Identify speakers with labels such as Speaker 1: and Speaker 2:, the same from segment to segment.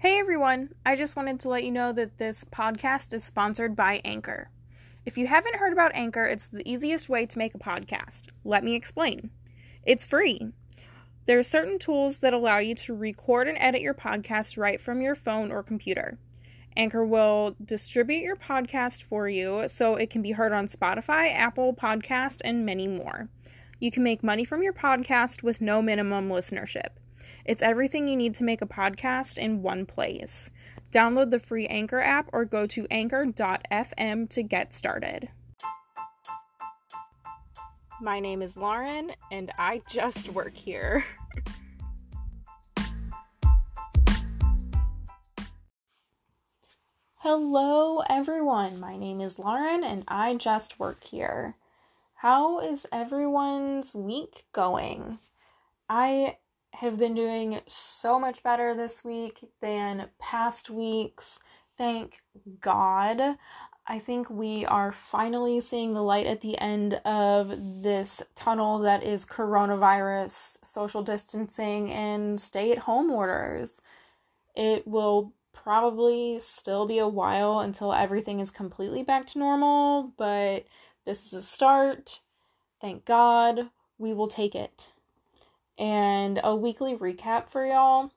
Speaker 1: Hey everyone, I just wanted to let you know that this podcast is sponsored by Anchor. If you haven't heard about Anchor, it's the easiest way to make a podcast. Let me explain. It's free. There are certain tools that allow you to record and edit your podcast right from your phone or computer. Anchor will distribute your podcast for you so it can be heard on Spotify, Apple Podcast, and many more. You can make money from your podcast with no minimum listenership. It's everything you need to make a podcast in one place. Download the free Anchor app or go to anchor.fm to get started. My name is Lauren, and I just work here. Hello, everyone. My name is Lauren, and I just work here. How is everyone's week going? I have been doing so much better this week than past weeks. Thank God. I think we are finally seeing the light at the end of this tunnel that is coronavirus, social distancing, and stay at home orders. It will probably still be a while until everything is completely back to normal, but this is a start. Thank God. We will take it and a weekly recap for y'all.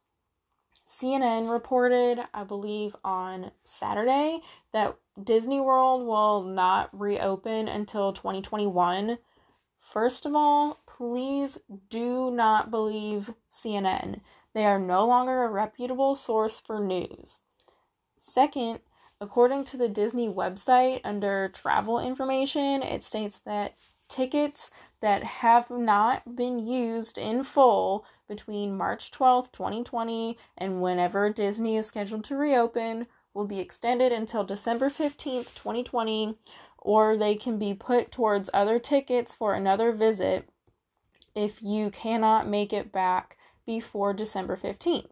Speaker 1: CNN reported, I believe, on Saturday that Disney World will not reopen until 2021. First of all, please do not believe CNN. They are no longer a reputable source for news. Second, according to the Disney website under travel information, it states that tickets that have not been used in full between March 12th, 2020, and whenever Disney is scheduled to reopen will be extended until December 15th, 2020, or they can be put towards other tickets for another visit if you cannot make it back before December 15th.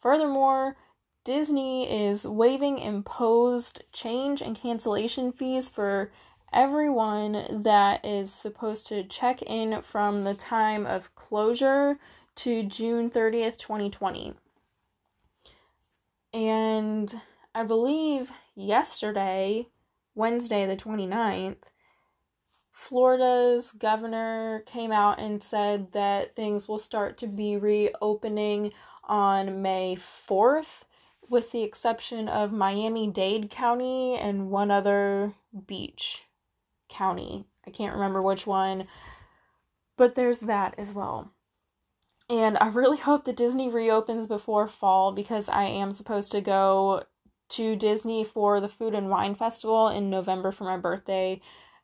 Speaker 1: Furthermore, Disney is waiving imposed change and cancellation fees for everyone that is supposed to check in from the time of closure to June 30th, 2020. And I believe yesterday, Wednesday, the 29th, Florida's governor came out and said that things will start to be reopening on May 4th, with the exception of Miami Dade County and one other beach county. I can't remember which one, but there's that as well. And I really hope that Disney reopens before fall because I am supposed to go to Disney for the Food and Wine Festival in November for my birthday.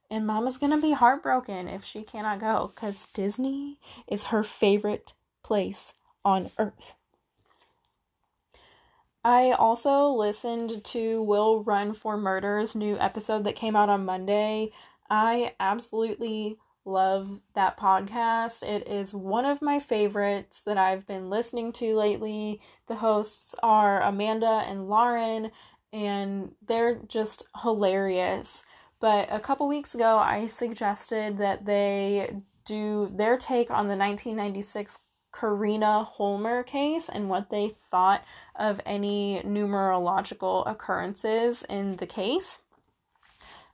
Speaker 1: And Mama's gonna be heartbroken if she cannot go because Disney is her favorite place on earth. I also listened to Will Run for Murder's new episode that came out on Monday. I absolutely love that podcast. It is one of my favorites that I've been listening to lately. The hosts are Amanda and Lauren, and they're just hilarious. But a couple weeks ago, I suggested that they do their take on the 1996 Karina Holmer case and what they thought of any numerological occurrences in the case.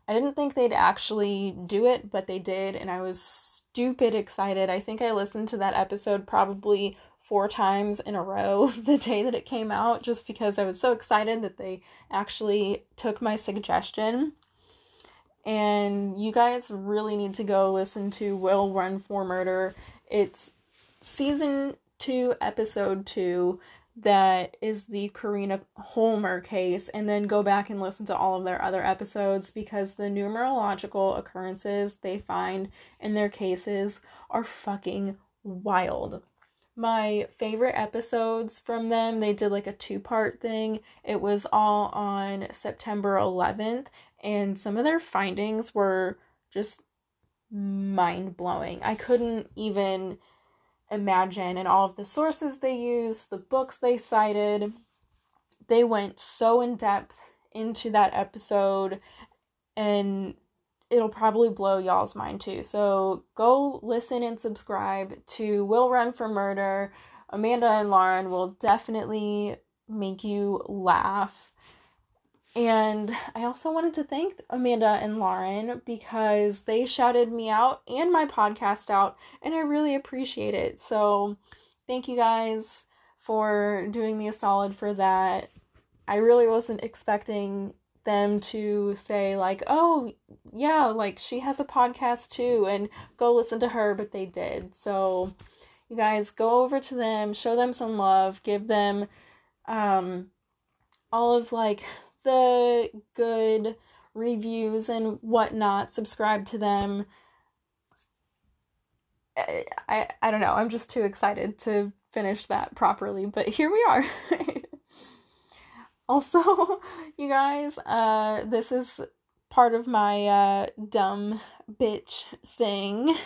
Speaker 1: I didn't think they'd actually do it, but they did, and I was stupid excited. I think I listened to that episode probably four times in a row the day that it came out just because I was so excited that they actually took my suggestion. And you guys really need to go listen to Will Run for Murder. It's season 2, episode 2 that is the Karina Holmer case, and then go back and listen to all of their other episodes because the numerological occurrences they find in their cases are fucking wild. My favorite episodes from them, they did like a two part thing. It was all on September 11th, and some of their findings were just mind blowing. I couldn't even imagine and all of the sources they used, the books they cited. They went so in depth into that episode and it'll probably blow y'all's mind too. So go listen and subscribe to Will Run for Murder. Amanda and Lauren will definitely make you laugh. And I also wanted to thank Amanda and Lauren because they shouted me out and my podcast out, and I really appreciate it. So, thank you guys for doing me a solid for that. I really wasn't expecting them to say, like, oh, yeah, like she has a podcast too, and go listen to her, but they did. So, you guys go over to them, show them some love, give them um all of like the good reviews and whatnot, subscribe to them. I, I, I don't know, I'm just too excited to finish that properly, but here we are. also, you guys, uh, this is part of my uh, dumb bitch thing.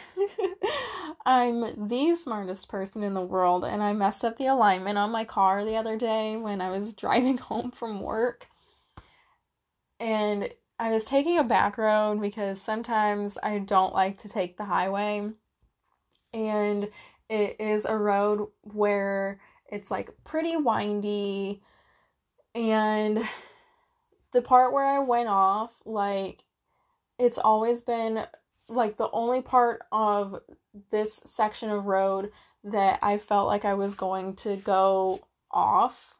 Speaker 1: I'm the smartest person in the world, and I messed up the alignment on my car the other day when I was driving home from work. And I was taking a back road because sometimes I don't like to take the highway. And it is a road where it's like pretty windy. And the part where I went off, like, it's always been like the only part of this section of road that I felt like I was going to go off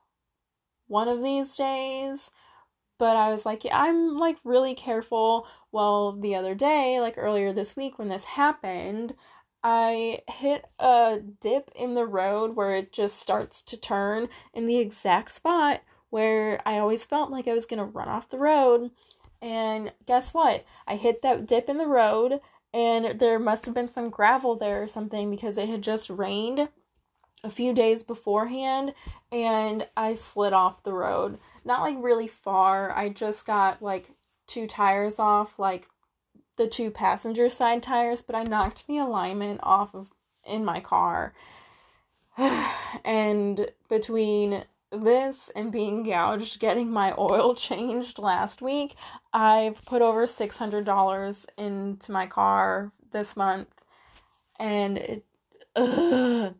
Speaker 1: one of these days. But I was like, yeah, I'm like really careful. Well, the other day, like earlier this week when this happened, I hit a dip in the road where it just starts to turn in the exact spot where I always felt like I was going to run off the road. And guess what? I hit that dip in the road and there must have been some gravel there or something because it had just rained a few days beforehand and I slid off the road. Not like really far. I just got like two tires off, like the two passenger side tires, but I knocked the alignment off of in my car. and between this and being gouged getting my oil changed last week, I've put over $600 into my car this month. And it, ugh.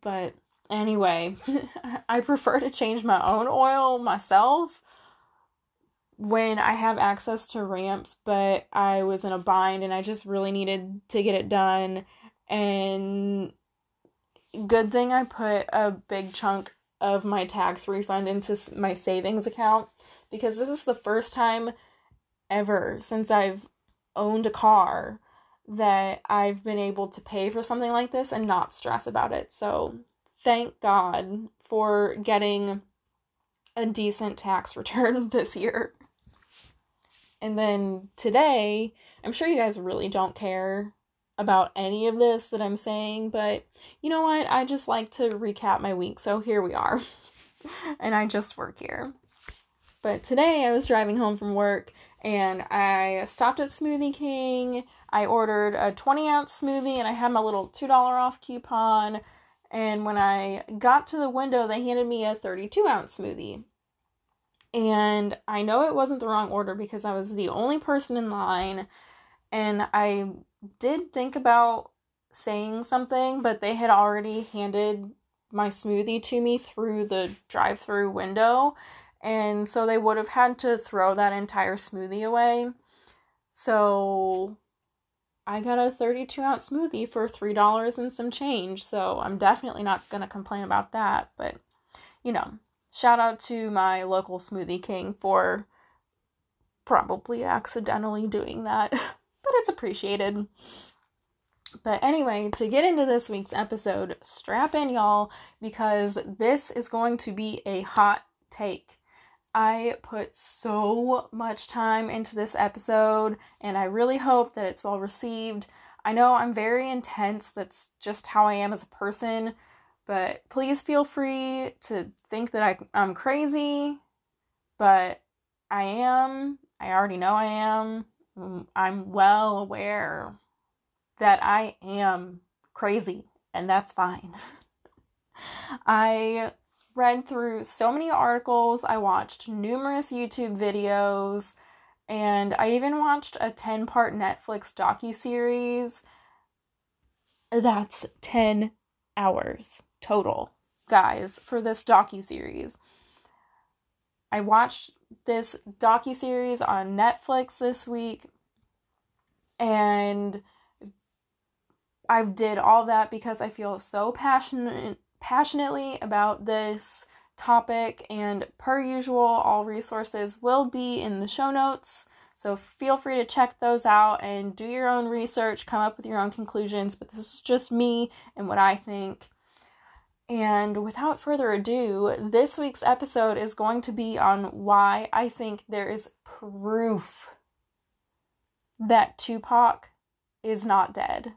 Speaker 1: but anyway, I prefer to change my own oil myself when I have access to ramps, but I was in a bind and I just really needed to get it done. And good thing I put a big chunk of my tax refund into my savings account because this is the first time ever since I've owned a car that I've been able to pay for something like this and not stress about it. So, thank God for getting a decent tax return this year. And then today, I'm sure you guys really don't care about any of this that I'm saying, but you know what? I just like to recap my week, so here we are. and I just work here. But today I was driving home from work and I stopped at Smoothie King. I ordered a 20 ounce smoothie and I had my little $2 off coupon. And when I got to the window, they handed me a 32 ounce smoothie. And I know it wasn't the wrong order because I was the only person in line. And I did think about saying something, but they had already handed my smoothie to me through the drive through window. And so they would have had to throw that entire smoothie away. So I got a 32 ounce smoothie for $3 and some change. So I'm definitely not going to complain about that. But, you know, shout out to my local Smoothie King for probably accidentally doing that. but it's appreciated. But anyway, to get into this week's episode, strap in, y'all, because this is going to be a hot take. I put so much time into this episode, and I really hope that it's well received. I know I'm very intense, that's just how I am as a person, but please feel free to think that I, I'm crazy, but I am. I already know I am. Mm, I'm well aware that I am crazy, and that's fine. I read through so many articles, I watched numerous YouTube videos, and I even watched a 10 part Netflix docu series. That's 10 hours total, guys, for this docu series. I watched this docu series on Netflix this week, and I did all that because I feel so passionate passionately about this topic and per usual all resources will be in the show notes so feel free to check those out and do your own research come up with your own conclusions but this is just me and what i think and without further ado, this week's episode is going to be on why I think there is proof that Tupac is not dead.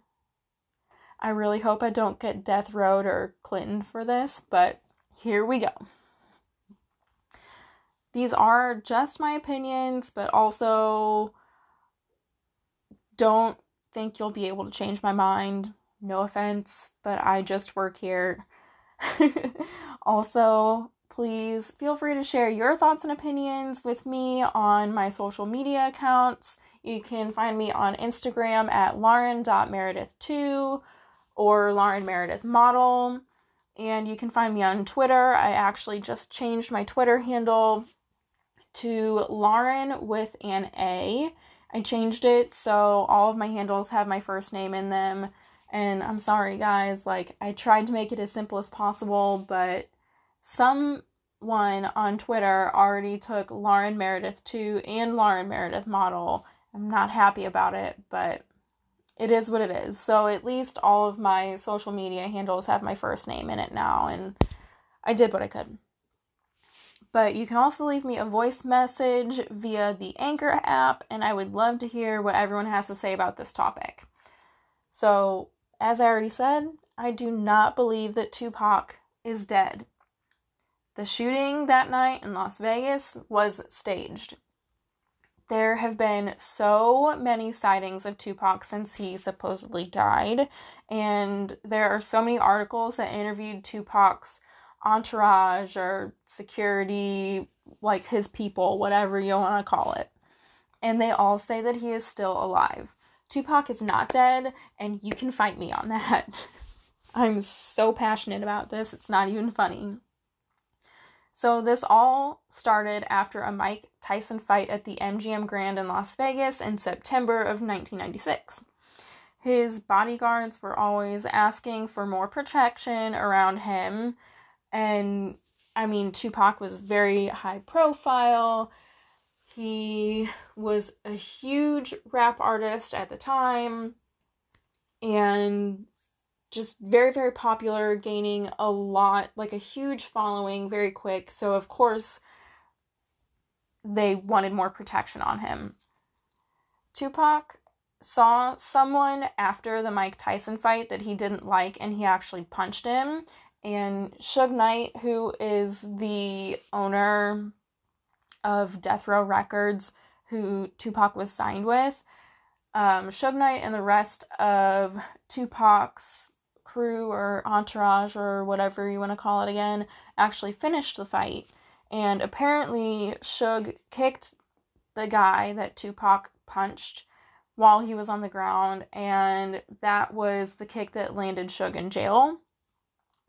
Speaker 1: I really hope I don't get death rowed or Clinton for this, but here we go. These are just my opinions, but also don't think you'll be able to change my mind. No offense, but I just work here also, please feel free to share your thoughts and opinions with me on my social media accounts. You can find me on Instagram at lauren.meredith2 or Lauren Meredith Model. And you can find me on Twitter. I actually just changed my Twitter handle to Lauren with an A. I changed it so all of my handles have my first name in them. And I'm sorry, guys, like, I tried to make it as simple as possible, but someone on Twitter already took Lauren Meredith 2 and Lauren Meredith model. I'm not happy about it, but it is what it is. So at least all of my social media handles have my first name in it now, and I did what I could. But you can also leave me a voice message via the Anchor app, and I would love to hear what everyone has to say about this topic. So, as I already said, I do not believe that Tupac is dead. The shooting that night in Las Vegas was staged. There have been so many sightings of Tupac since he supposedly died, and there are so many articles that interviewed Tupac's entourage or security, like his people, whatever you want to call it. And they all say that he is still alive. Tupac is not dead, and you can fight me on that. I'm so passionate about this, it's not even funny. So, this all started after a Mike Tyson fight at the MGM Grand in Las Vegas in September of 1996. His bodyguards were always asking for more protection around him, and I mean, Tupac was very high profile. He was a huge rap artist at the time and just very, very popular, gaining a lot, like a huge following very quick. So, of course, they wanted more protection on him. Tupac saw someone after the Mike Tyson fight that he didn't like and he actually punched him. And Suge Knight, who is the owner of Death Row Records, who Tupac was signed with. Um, Suge Knight and the rest of Tupac's crew or entourage or whatever you want to call it again actually finished the fight. And apparently, Suge kicked the guy that Tupac punched while he was on the ground, and that was the kick that landed Suge in jail.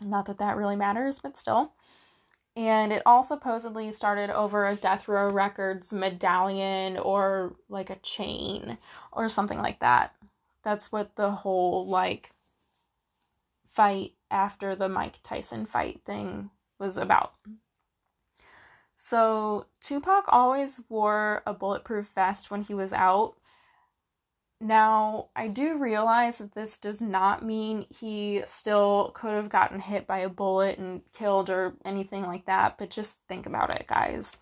Speaker 1: Not that that really matters, but still and it all supposedly started over a Death Row Records medallion or like a chain or something like that. That's what the whole like fight after the Mike Tyson fight thing was about. So, Tupac always wore a bulletproof vest when he was out now, I do realize that this does not mean he still could have gotten hit by a bullet and killed or anything like that, but just think about it, guys.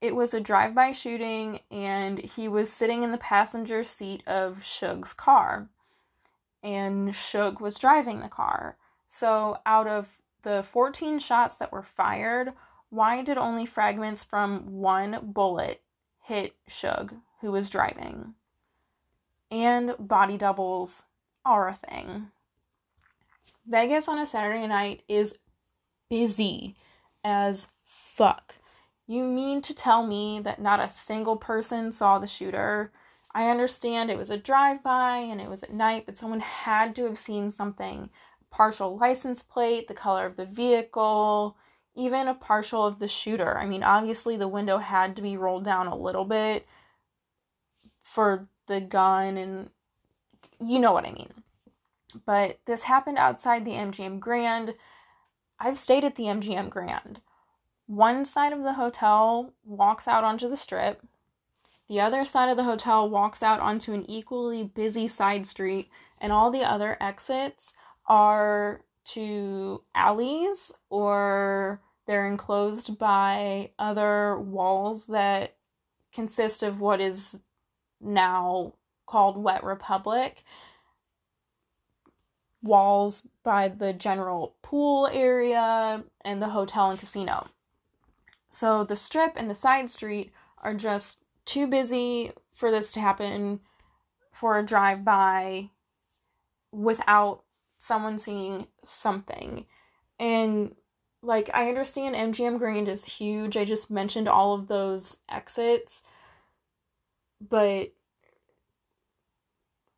Speaker 1: It was a drive by shooting, and he was sitting in the passenger seat of Suge's car, and Suge was driving the car. So, out of the 14 shots that were fired, why did only fragments from one bullet hit Suge, who was driving? and body doubles are a thing. Vegas on a Saturday night is busy as fuck. You mean to tell me that not a single person saw the shooter? I understand it was a drive by and it was at night, but someone had to have seen something partial license plate, the color of the vehicle, even a partial of the shooter. I mean, obviously the window had to be rolled down a little bit for the gun and you know what I mean. But this happened outside the MGM Grand. I've stayed at the MGM Grand. One side of the hotel walks out onto the strip. The other side of the hotel walks out onto an equally busy side street, and all the other exits are to alleys or they're enclosed by other walls that consist of what is now called Wet Republic. Walls by the general pool area and the hotel and casino. So the strip and the side street are just too busy for this to happen for a drive by without someone seeing something. And like I understand MGM Grand is huge. I just mentioned all of those exits. But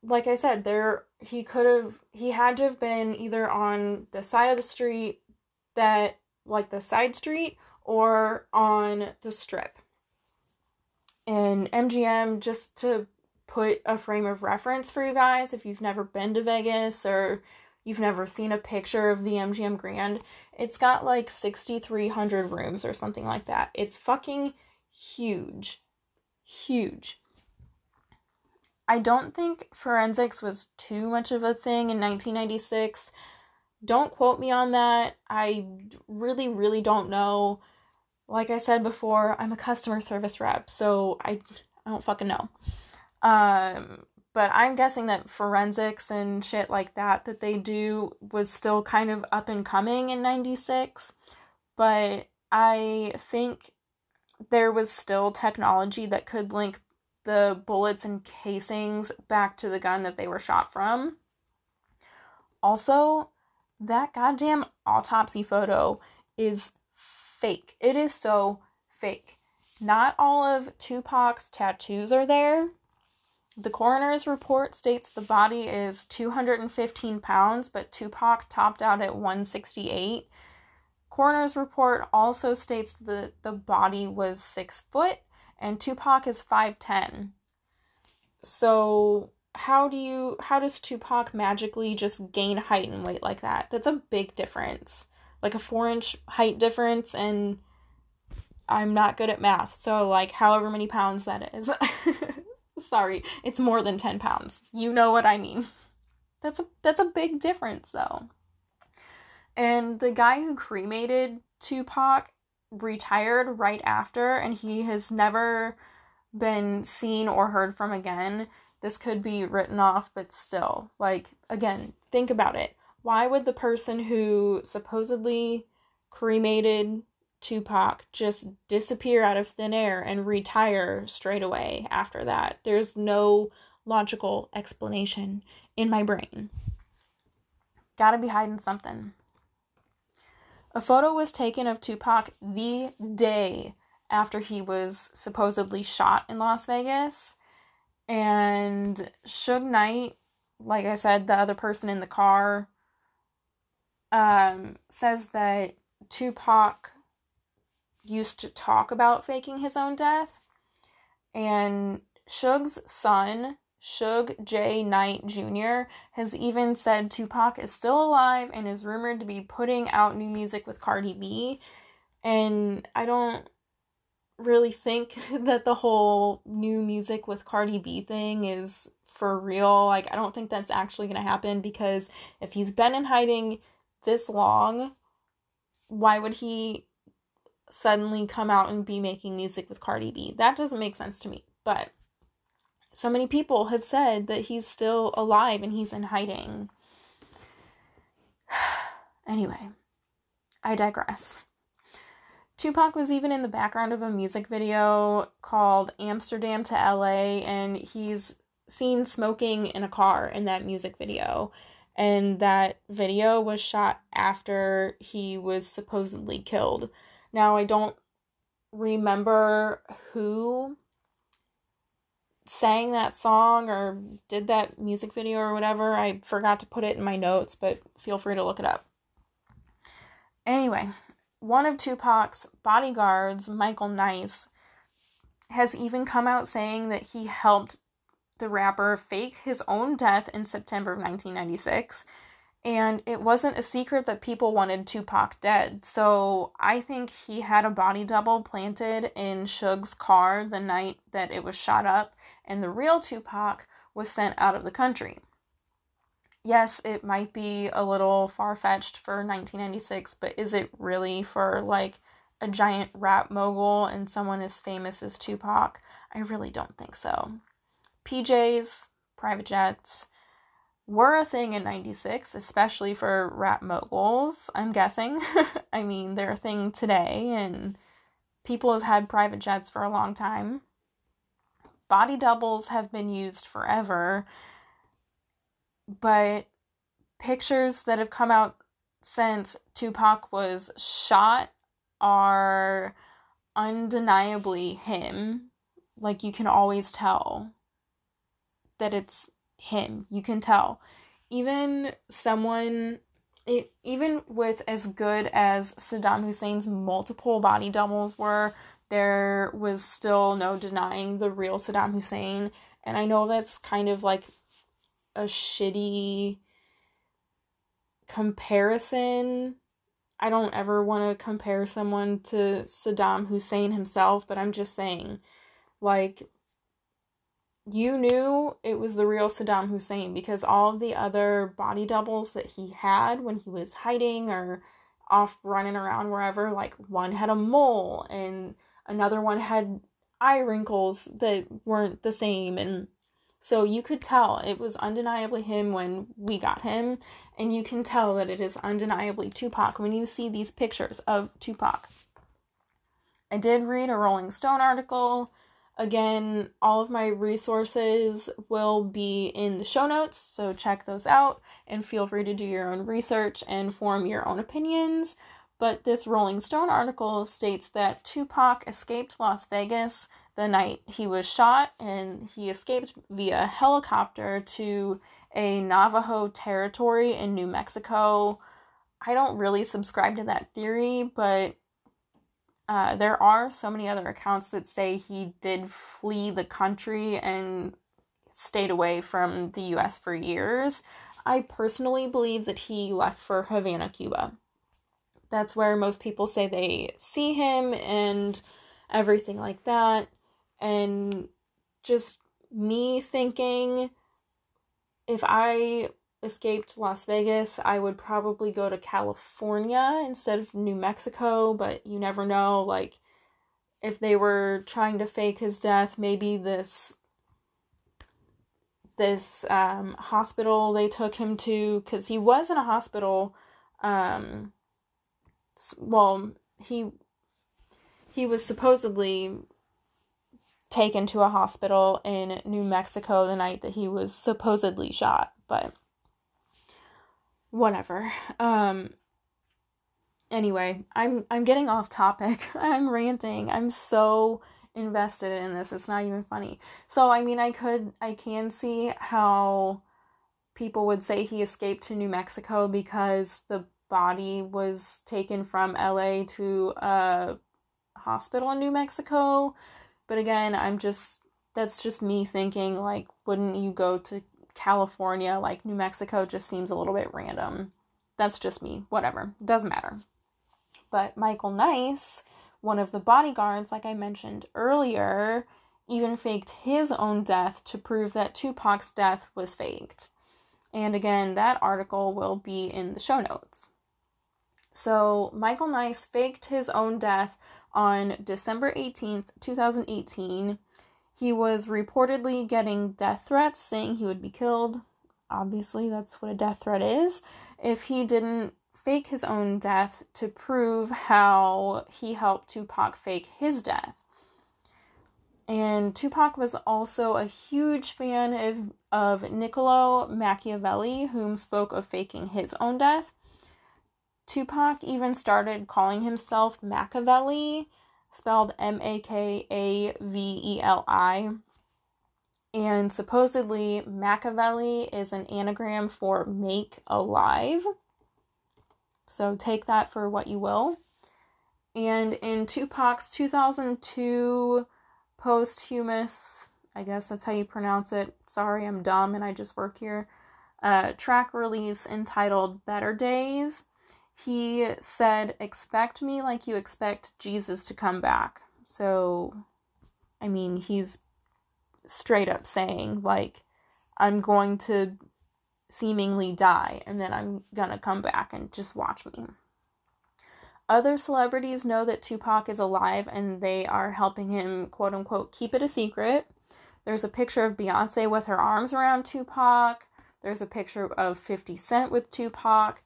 Speaker 1: like I said, there he could have he had to have been either on the side of the street that like the side street or on the strip. And MGM just to put a frame of reference for you guys if you've never been to Vegas or you've never seen a picture of the MGM Grand, it's got like 6,300 rooms or something like that. It's fucking huge. Huge. I don't think forensics was too much of a thing in 1996. Don't quote me on that. I really, really don't know. Like I said before, I'm a customer service rep, so I, I don't fucking know. Um, but I'm guessing that forensics and shit like that that they do was still kind of up and coming in 96 but I think there was still technology that could link the bullets and casings back to the gun that they were shot from. Also, that goddamn autopsy photo is fake. It is so fake. Not all of Tupac's tattoos are there, the coroner's report states the body is 215 pounds, but Tupac topped out at 168. Coroner's report also states that the body was six foot and Tupac is 5'10. So how do you how does Tupac magically just gain height and weight like that? That's a big difference. Like a four inch height difference and I'm not good at math, so like however many pounds that is. Sorry, it's more than 10 pounds. You know what I mean. That's a that's a big difference though. And the guy who cremated Tupac retired right after and he has never been seen or heard from again. This could be written off, but still, like again, think about it. Why would the person who supposedly cremated Tupac just disappear out of thin air and retire straight away after that. There's no logical explanation in my brain. Gotta be hiding something. A photo was taken of Tupac the day after he was supposedly shot in Las Vegas. And Suge Knight, like I said, the other person in the car, um, says that Tupac used to talk about faking his own death. And Suge's son, Suge J. Knight Jr., has even said Tupac is still alive and is rumored to be putting out new music with Cardi B. And I don't really think that the whole new music with Cardi B thing is for real. Like, I don't think that's actually going to happen because if he's been in hiding this long, why would he suddenly come out and be making music with Cardi B. That doesn't make sense to me. But so many people have said that he's still alive and he's in hiding. anyway, I digress. Tupac was even in the background of a music video called Amsterdam to LA, and he's seen smoking in a car in that music video. And that video was shot after he was supposedly killed. Now, I don't remember who sang that song or did that music video or whatever. I forgot to put it in my notes, but feel free to look it up. Anyway, one of Tupac's bodyguards, Michael Nice, has even come out saying that he helped the rapper fake his own death in September of 1996. And it wasn't a secret that people wanted Tupac dead. So I think he had a body double planted in Suge's car the night that it was shot up, and the real Tupac was sent out of the country. Yes, it might be a little far fetched for 1996, but is it really for like a giant rap mogul and someone as famous as Tupac? I really don't think so. PJs, private jets, were a thing in 96, especially for rap moguls, I'm guessing. I mean, they're a thing today, and people have had private jets for a long time. Body doubles have been used forever, but pictures that have come out since Tupac was shot are undeniably him. Like, you can always tell that it's him. You can tell. Even someone it, even with as good as Saddam Hussein's multiple body doubles were, there was still no denying the real Saddam Hussein. And I know that's kind of like a shitty comparison. I don't ever want to compare someone to Saddam Hussein himself, but I'm just saying, like, you knew it was the real Saddam Hussein because all of the other body doubles that he had when he was hiding or off running around wherever, like one had a mole and another one had eye wrinkles that weren't the same. And so you could tell it was undeniably him when we got him. And you can tell that it is undeniably Tupac when you see these pictures of Tupac. I did read a Rolling Stone article Again, all of my resources will be in the show notes, so check those out and feel free to do your own research and form your own opinions. But this Rolling Stone article states that Tupac escaped Las Vegas the night he was shot and he escaped via helicopter to a Navajo territory in New Mexico. I don't really subscribe to that theory, but uh, there are so many other accounts that say he did flee the country and stayed away from the US for years. I personally believe that he left for Havana, Cuba. That's where most people say they see him and everything like that. And just me thinking if I escaped Las Vegas, I would probably go to California instead of New Mexico, but you never know. Like, if they were trying to fake his death, maybe this this um, hospital they took him to because he was in a hospital um, well he he was supposedly taken to a hospital in New Mexico the night that he was supposedly shot but whatever. Um anyway, I'm I'm getting off topic. I'm ranting. I'm so invested in this. It's not even funny. So I mean, I could I can see how people would say he escaped to New Mexico because the body was taken from LA to a hospital in New Mexico. But again, I'm just that's just me thinking like wouldn't you go to California, like New Mexico, just seems a little bit random. That's just me. Whatever. Doesn't matter. But Michael Nice, one of the bodyguards, like I mentioned earlier, even faked his own death to prove that Tupac's death was faked. And again, that article will be in the show notes. So, Michael Nice faked his own death on December 18th, 2018 he was reportedly getting death threats saying he would be killed. Obviously, that's what a death threat is. If he didn't fake his own death to prove how he helped Tupac fake his death. And Tupac was also a huge fan of, of Niccolo Machiavelli, whom spoke of faking his own death. Tupac even started calling himself Makaveli spelled M A K A V E L I. And supposedly, Makaveli is an anagram for make alive. So take that for what you will. And in Tupac's 2002 posthumous, I guess that's how you pronounce it. Sorry, I'm dumb and I just work here. Uh, track release entitled Better Days, he said, Expect me like you expect Jesus to come back. So, I mean, he's straight up saying, like, I'm going to seemingly die and then I'm gonna come back and just watch me. Other celebrities know that Tupac is alive and they are helping him, quote unquote, keep it a secret. There's a picture of Beyonce with her arms around Tupac. There's a picture of 50 Cent with Tupac.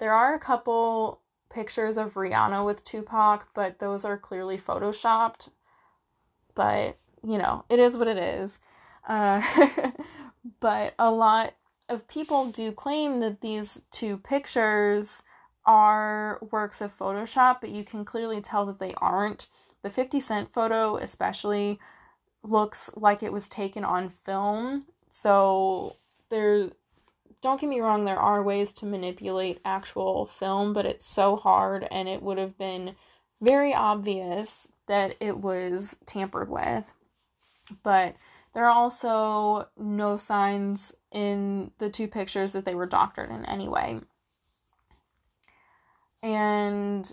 Speaker 1: There are a couple pictures of Rihanna with Tupac, but those are clearly photoshopped. But, you know, it is what it is. Uh, but a lot of people do claim that these two pictures are works of Photoshop, but you can clearly tell that they aren't. The 50 Cent photo, especially, looks like it was taken on film. So there don't get me wrong, there are ways to manipulate actual film, but it's so hard and it would have been very obvious that it was tampered with. But there are also no signs in the two pictures that they were doctored in any way. And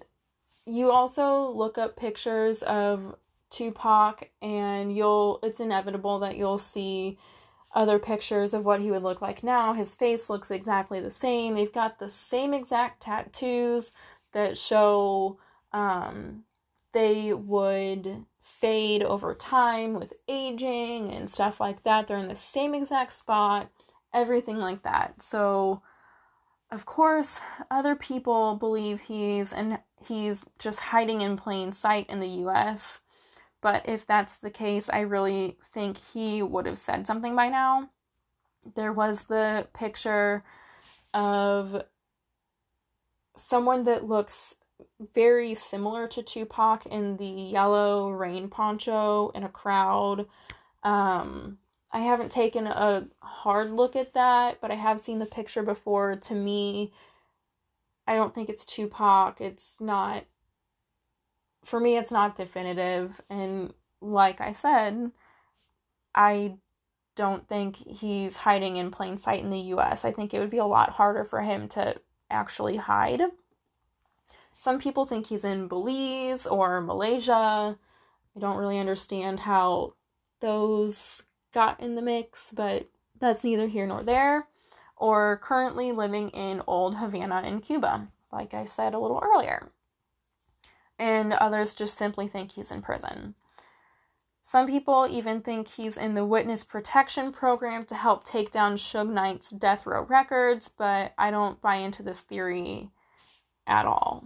Speaker 1: you also look up pictures of Tupac and you'll it's inevitable that you'll see other pictures of what he would look like now. His face looks exactly the same. They've got the same exact tattoos that show um, they would fade over time with aging and stuff like that. They're in the same exact spot, everything like that. So, of course, other people believe he's and he's just hiding in plain sight in the US but if that's the case, I really think he would have said something by now. There was the picture of someone that looks very similar to Tupac in the yellow rain poncho in a crowd. Um, I haven't taken a hard look at that, but I have seen the picture before. To me, I don't think it's Tupac. It's not for me, it's not definitive. And like I said, I don't think he's hiding in plain sight in the US. I think it would be a lot harder for him to actually hide. Some people think he's in Belize or Malaysia. I don't really understand how those got in the mix, but that's neither here nor there. Or currently living in Old Havana in Cuba, like I said a little earlier and others just simply think he's in prison. Some people even think he's in the witness protection program to help take down Suge Knight's death row records, but I don't buy into this theory at all.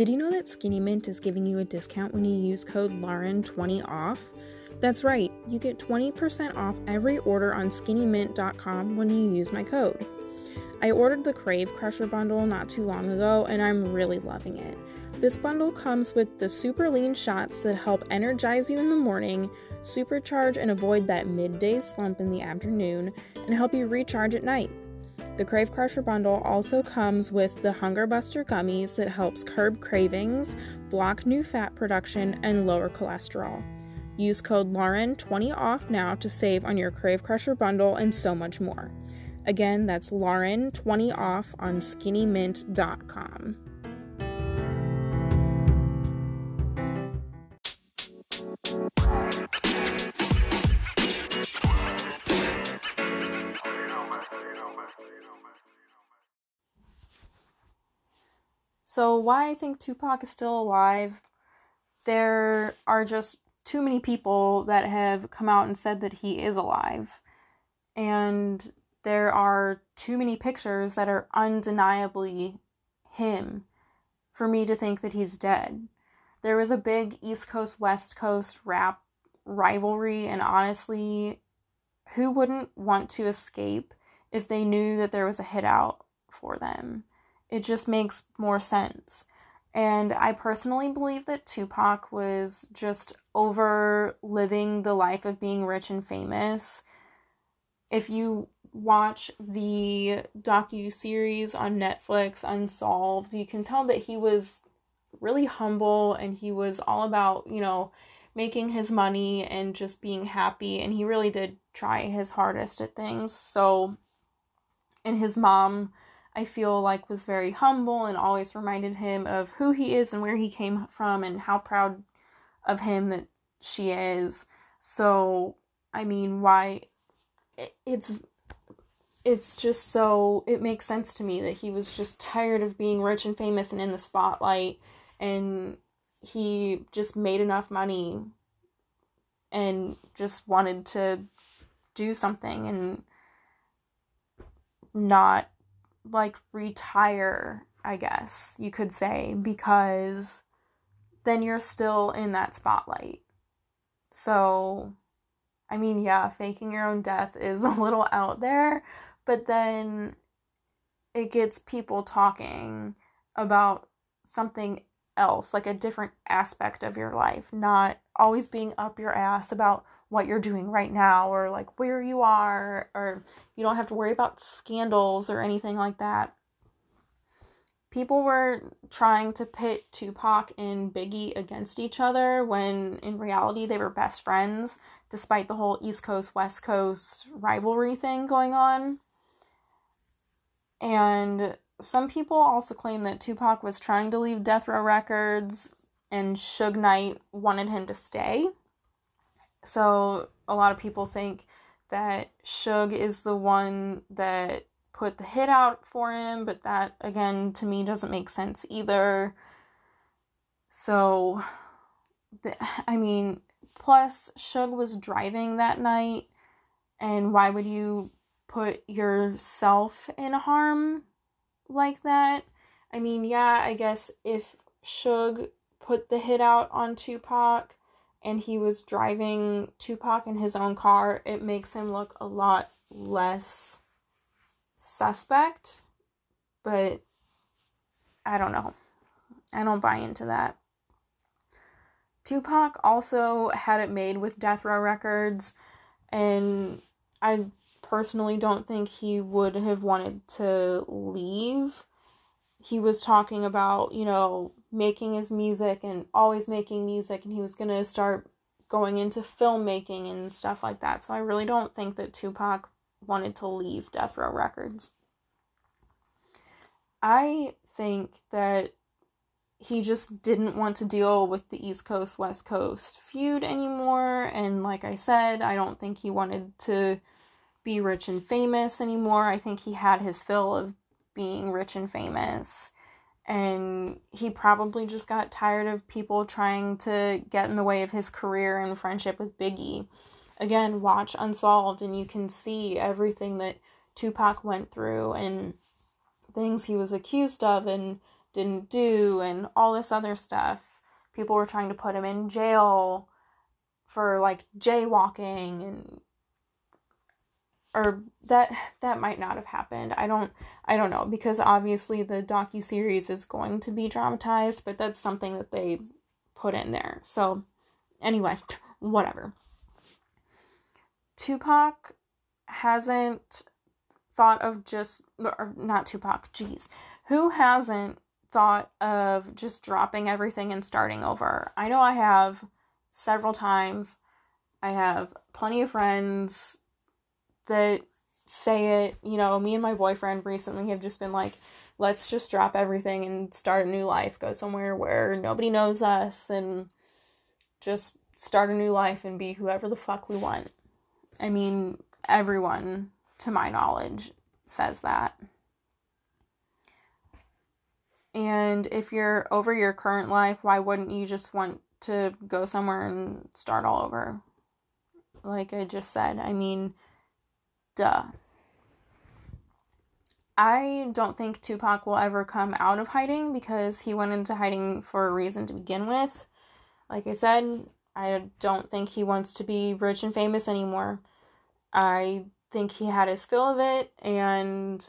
Speaker 1: Did you know that Skinny Mint is giving you a discount when you use code LAUREN20OFF? That's right, you get 20% off every order on skinnymint.com when you use my code. I ordered the Crave Crusher bundle not too long ago and I'm really loving it. This bundle comes with the super lean shots that help energize you in the morning, supercharge and avoid that midday slump in the afternoon, and help you recharge at night. The Crave Crusher bundle also comes with the Hunger Buster gummies that helps curb cravings, block new fat production, and lower cholesterol. Use code Lauren20 off now to save on your Crave Crusher bundle and so much more. Again, that's Lauren20 off on skinnymint.com. So, why I think Tupac is still alive, there are just too many people that have come out and said that he is alive. And there are too many pictures that are undeniably him for me to think that he's dead. There was a big East Coast West Coast rap rivalry, and honestly, who wouldn't want to escape if they knew that there was a hit out for them? It just makes more sense. And I personally believe that Tupac was just over living the life of being rich and famous. If you watch the docu series on Netflix Unsolved, you can tell that he was really humble and he was all about, you know, making his money and just being happy and he really did try his hardest at things. So and his mom I feel like was very humble and always reminded him of who he is and where he came from and how proud of him that she is. So, I mean, why it's it's just so it makes sense to me that he was just tired of being rich and famous and in the spotlight and he just made enough money and just wanted to do something and not like retire, I guess you could say, because then you're still in that spotlight. So, I mean, yeah, faking your own death is a little out there, but then it gets people talking about something else, like a different aspect of your life, not always being up your ass about what you're doing right now or like where you are, or you don't have to worry about scandals or anything like that. People were trying to pit Tupac and Biggie against each other when in reality they were best friends, despite the whole East Coast West Coast rivalry thing going on. And some people also claim that Tupac was trying to leave Death Row Records and Suge Knight wanted him to stay. So a lot of people think that Suge is the one that put the hit out for him, but that again to me doesn't make sense either. So the, I mean, plus Suge was driving that night and why would you put yourself in harm like that? I mean, yeah, I guess if Suge put the hit out on Tupac and he was driving Tupac in his own car, it makes him look a lot less suspect. But I don't know. I don't buy into that. Tupac also had it made with Death Row Records, and I personally don't think he would have wanted to leave. He was talking about, you know, making his music and always making music, and he was going to start going into filmmaking and stuff like that. So I really don't think that Tupac wanted to leave Death Row Records. I think that he just didn't want to deal with the East Coast West Coast feud anymore. And like I said, I don't think he wanted to be rich and famous anymore. I think he had his fill of being rich and famous. And he probably just got tired of people trying to get in the way of his career and friendship with Biggie. Again, watch Unsolved and you can see everything that Tupac went through and things he was accused of and didn't do and all this other stuff. People were trying to put him in jail for like jaywalking and or that that might not have happened. I don't I don't know because obviously the docu series is going to be dramatized, but that's something that they put in there. So anyway, whatever. Tupac hasn't thought of just or not Tupac, jeez. Who hasn't thought of just dropping everything and starting over? I know I have several times. I have plenty of friends that say it. You know, me and my boyfriend recently have just been like, let's just drop everything and start a new life, go somewhere where nobody knows us and just start a new life and be whoever the fuck we want. I mean, everyone, to my knowledge, says that. And if you're over your current life, why wouldn't you just want to go somewhere and start all over? Like I just said, I mean, Duh. I don't think Tupac will ever come out of hiding because he went into hiding for a reason to begin with. Like I said, I don't think he wants to be rich and famous anymore. I think he had his fill of it, and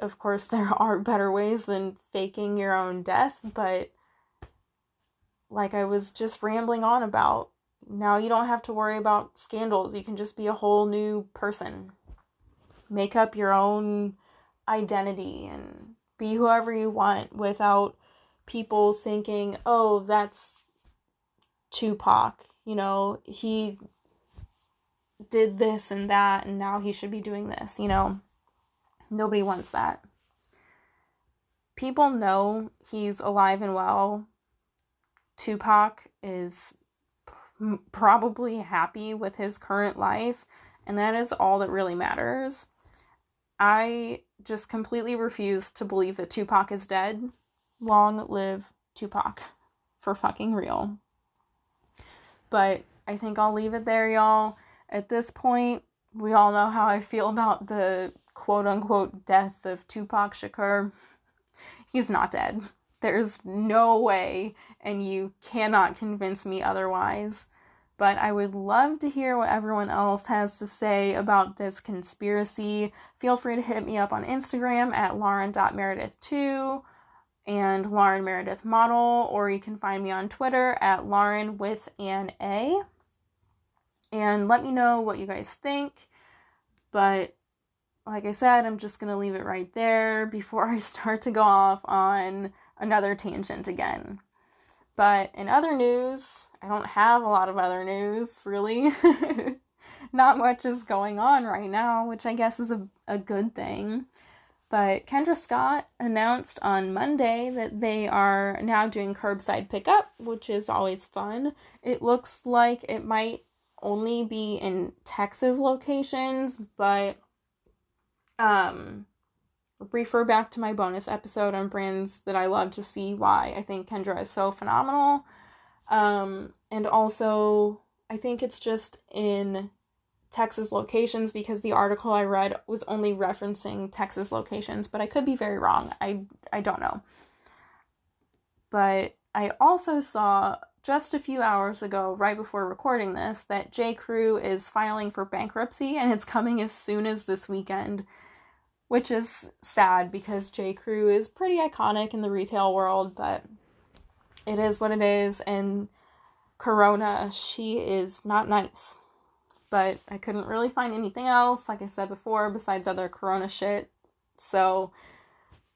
Speaker 1: of course, there are better ways than faking your own death, but like I was just rambling on about, now you don't have to worry about scandals. You can just be a whole new person. Make up your own identity and be whoever you want without people thinking, oh, that's Tupac. You know, he did this and that, and now he should be doing this. You know, nobody wants that. People know he's alive and well. Tupac is probably happy with his current life, and that is all that really matters. I just completely refuse to believe that Tupac is dead. Long live Tupac. For fucking real. But I think I'll leave it there, y'all. At this point, we all know how I feel about the quote unquote death of Tupac Shakur. He's not dead. There's no way, and you cannot convince me otherwise but I would love to hear what everyone else has to say about this conspiracy. Feel free to hit me up on Instagram at lauren.meredith2 and Lauren Meredith Model, or you can find me on Twitter at Lauren with an A. And let me know what you guys think. But like I said, I'm just going to leave it right there before I start to go off on another tangent again. But in other news, I don't have a lot of other news, really. Not much is going on right now, which I guess is a, a good thing. But Kendra Scott announced on Monday that they are now doing curbside pickup, which is always fun. It looks like it might only be in Texas locations, but um refer back to my bonus episode on brands that I love to see why I think Kendra is so phenomenal. Um, and also, I think it's just in Texas locations because the article I read was only referencing Texas locations, but I could be very wrong. I I don't know. But I also saw just a few hours ago, right before recording this, that J. Crew is filing for bankruptcy and it's coming as soon as this weekend which is sad because J. Crew is pretty iconic in the retail world, but it is what it is. And Corona, she is not nice. But I couldn't really find anything else, like I said before, besides other Corona shit. So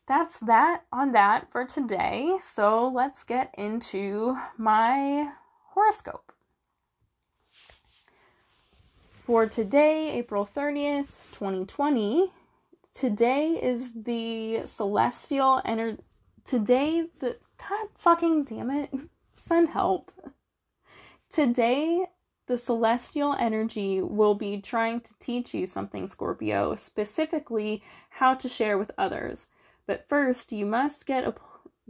Speaker 1: that's that on that for today. So let's get into my horoscope. For today, April 30th, 2020, Today is the celestial energy. Today, the. God fucking damn it. Send help. Today, the celestial energy will be trying to teach you something, Scorpio, specifically how to share with others. But first, you must get a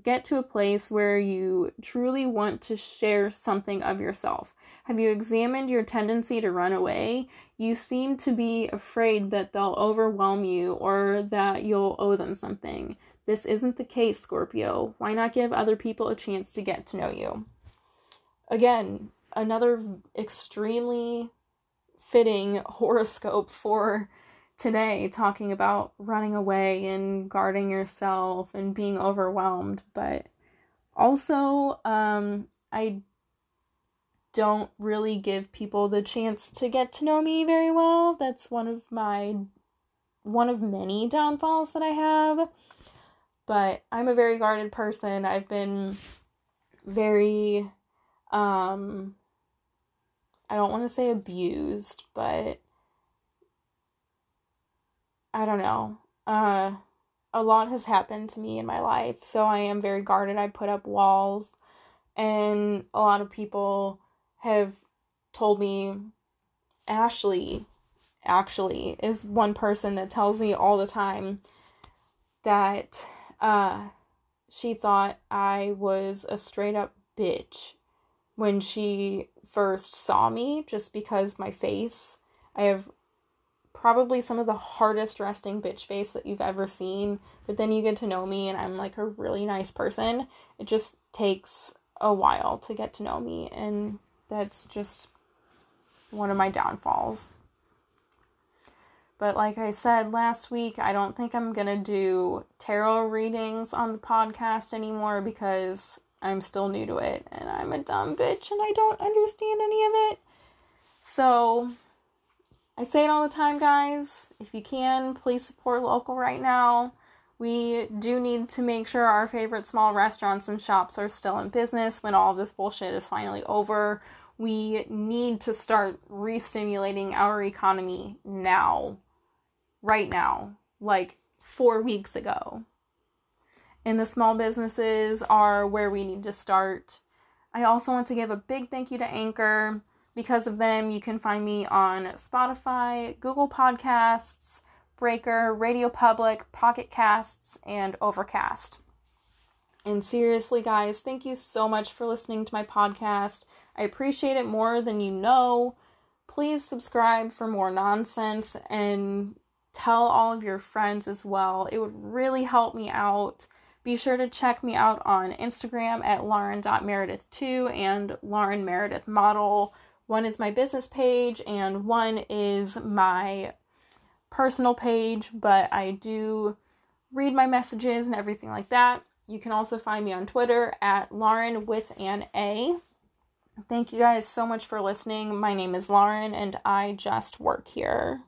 Speaker 1: get to a place where you truly want to share something of yourself. Have you examined your tendency to run away? You seem to be afraid that they'll overwhelm you or that you'll owe them something. This isn't the case, Scorpio. Why not give other people a chance to get to know you? Again, another extremely fitting horoscope for today, talking about running away and guarding yourself and being overwhelmed. But also, um, I don't really give people the chance to get to know me very well. That's one of my one of many downfalls that I have. But I'm a very guarded person. I've been very um I don't want to say abused, but I don't know. Uh a lot has happened to me in my life, so I am very guarded. I put up walls and a lot of people have told me Ashley actually is one person that tells me all the time that uh she thought I was a straight up bitch when she first saw me just because my face I have probably some of the hardest resting bitch face that you've ever seen but then you get to know me and I'm like a really nice person. It just takes a while to get to know me and that's just one of my downfalls. But like I said last week, I don't think I'm going to do tarot readings on the podcast anymore because I'm still new to it and I'm a dumb bitch and I don't understand any of it. So I say it all the time, guys. If you can, please support local right now. We do need to make sure our favorite small restaurants and shops are still in business when all of this bullshit is finally over. We need to start re stimulating our economy now right now, like four weeks ago. And the small businesses are where we need to start. I also want to give a big thank you to Anchor. Because of them, you can find me on Spotify, Google Podcasts, Breaker, Radio Public, Pocket Casts, and Overcast. And seriously, guys, thank you so much for listening to my podcast. I appreciate it more than you know. Please subscribe for more nonsense and tell all of your friends as well. It would really help me out. Be sure to check me out on Instagram at lauren.meredith2 and Lauren Meredith Model. One is my business page and one is my personal page, but I do read my messages and everything like that. You can also find me on Twitter at Lauren with an A. Thank you guys so much for listening. My name is Lauren and I just work here.